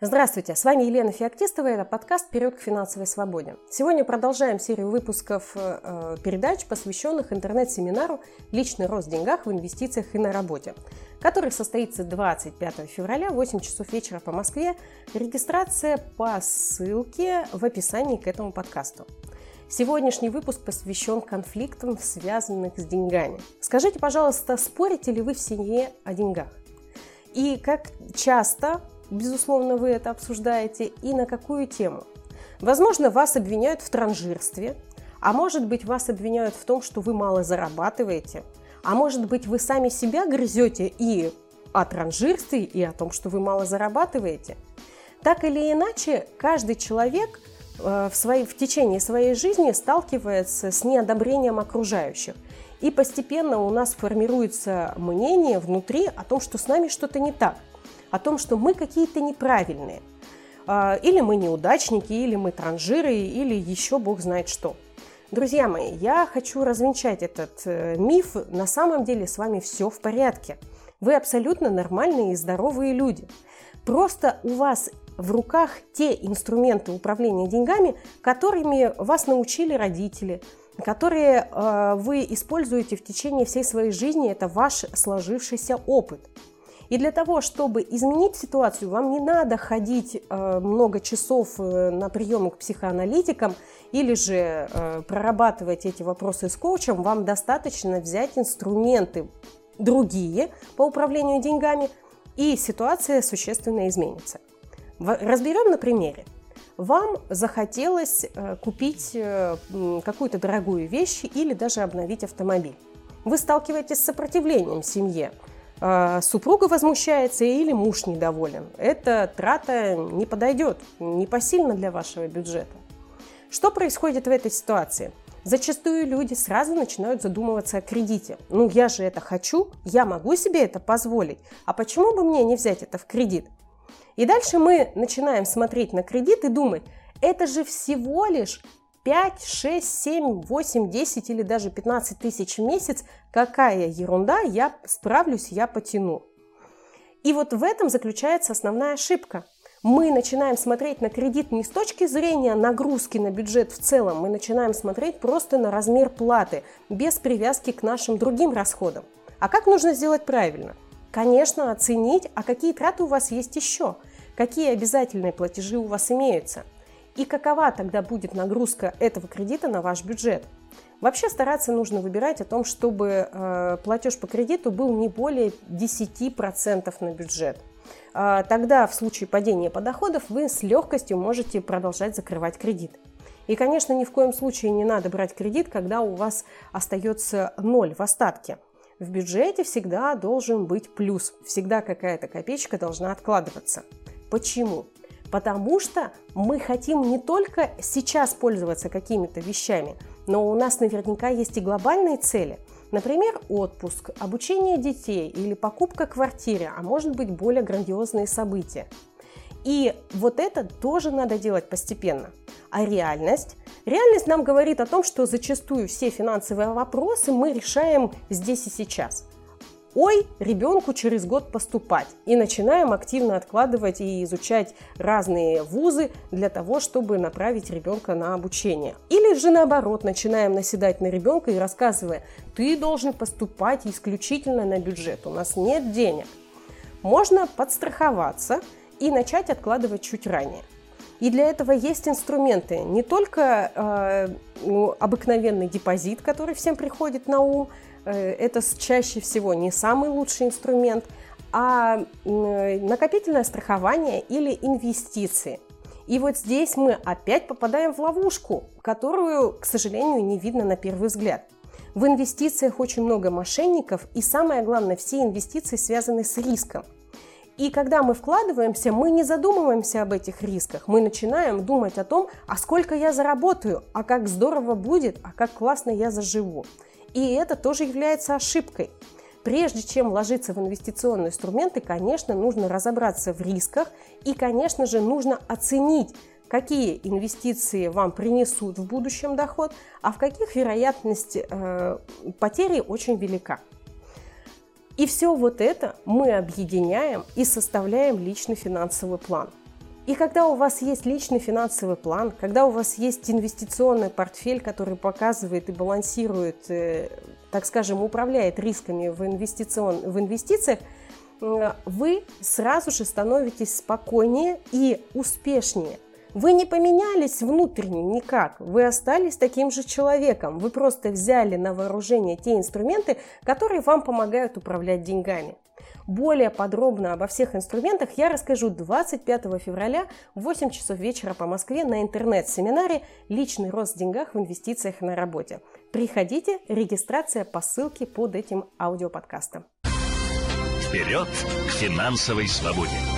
Здравствуйте, с вами Елена Феоктистова, это подкаст «Вперед к финансовой свободе». Сегодня продолжаем серию выпусков э, передач, посвященных интернет-семинару «Личный рост в деньгах, в инвестициях и на работе», который состоится 25 февраля в 8 часов вечера по Москве. Регистрация по ссылке в описании к этому подкасту. Сегодняшний выпуск посвящен конфликтам, связанным с деньгами. Скажите, пожалуйста, спорите ли вы в семье о деньгах? И как часто безусловно, вы это обсуждаете, и на какую тему. Возможно, вас обвиняют в транжирстве, а может быть, вас обвиняют в том, что вы мало зарабатываете, а может быть, вы сами себя грызете и о транжирстве, и о том, что вы мало зарабатываете. Так или иначе, каждый человек э, в, своей, в течение своей жизни сталкивается с неодобрением окружающих. И постепенно у нас формируется мнение внутри о том, что с нами что-то не так о том, что мы какие-то неправильные. А, или мы неудачники, или мы транжиры, или еще бог знает что. Друзья мои, я хочу развенчать этот э, миф. На самом деле с вами все в порядке. Вы абсолютно нормальные и здоровые люди. Просто у вас в руках те инструменты управления деньгами, которыми вас научили родители, которые э, вы используете в течение всей своей жизни. Это ваш сложившийся опыт. И для того, чтобы изменить ситуацию, вам не надо ходить э, много часов э, на приемы к психоаналитикам или же э, прорабатывать эти вопросы с коучем. Вам достаточно взять инструменты другие по управлению деньгами, и ситуация существенно изменится. Разберем на примере. Вам захотелось купить какую-то дорогую вещь или даже обновить автомобиль. Вы сталкиваетесь с сопротивлением в семье – супруга возмущается или муж недоволен. Эта трата не подойдет, не посильна для вашего бюджета. Что происходит в этой ситуации? Зачастую люди сразу начинают задумываться о кредите. Ну, я же это хочу, я могу себе это позволить, а почему бы мне не взять это в кредит? И дальше мы начинаем смотреть на кредит и думать, это же всего лишь 5, 6, 7, 8, 10 или даже 15 тысяч в месяц, какая ерунда, я справлюсь, я потяну. И вот в этом заключается основная ошибка. Мы начинаем смотреть на кредит не с точки зрения нагрузки на бюджет в целом, мы начинаем смотреть просто на размер платы, без привязки к нашим другим расходам. А как нужно сделать правильно? Конечно, оценить, а какие траты у вас есть еще, какие обязательные платежи у вас имеются – и какова тогда будет нагрузка этого кредита на ваш бюджет. Вообще стараться нужно выбирать о том, чтобы э, платеж по кредиту был не более 10% на бюджет. Э, тогда в случае падения по доходов вы с легкостью можете продолжать закрывать кредит. И, конечно, ни в коем случае не надо брать кредит, когда у вас остается ноль в остатке. В бюджете всегда должен быть плюс, всегда какая-то копеечка должна откладываться. Почему? Потому что мы хотим не только сейчас пользоваться какими-то вещами, но у нас наверняка есть и глобальные цели. Например, отпуск, обучение детей или покупка квартиры, а может быть более грандиозные события. И вот это тоже надо делать постепенно. А реальность? Реальность нам говорит о том, что зачастую все финансовые вопросы мы решаем здесь и сейчас – ой, ребенку через год поступать. И начинаем активно откладывать и изучать разные вузы для того, чтобы направить ребенка на обучение. Или же наоборот, начинаем наседать на ребенка и рассказывая, ты должен поступать исключительно на бюджет, у нас нет денег. Можно подстраховаться и начать откладывать чуть ранее. И для этого есть инструменты. Не только э, ну, обыкновенный депозит, который всем приходит на ум, Э, это чаще всего не самый лучший инструмент, а накопительное страхование или инвестиции. И вот здесь мы опять попадаем в ловушку, которую, к сожалению, не видно на первый взгляд. В инвестициях очень много мошенников, и самое главное, все инвестиции связаны с риском. И когда мы вкладываемся, мы не задумываемся об этих рисках. Мы начинаем думать о том, а сколько я заработаю, а как здорово будет, а как классно я заживу. И это тоже является ошибкой. прежде чем вложиться в инвестиционные инструменты, конечно, нужно разобраться в рисках и, конечно же, нужно оценить, какие инвестиции вам принесут в будущем доход, а в каких вероятность э, потери очень велика. И все вот это мы объединяем и составляем личный финансовый план. И когда у вас есть личный финансовый план, когда у вас есть инвестиционный портфель, который показывает и балансирует, э, так скажем, управляет рисками в, инвестицион... в инвестициях, вы сразу же становитесь спокойнее и успешнее. Вы не поменялись внутренне никак, вы остались таким же человеком, вы просто взяли на вооружение те инструменты, которые вам помогают управлять деньгами. Более подробно обо всех инструментах я расскажу 25 февраля в 8 часов вечера по Москве на интернет-семинаре «Личный рост в деньгах в инвестициях на работе». Приходите, регистрация по ссылке под этим аудиоподкастом. Вперед к финансовой свободе!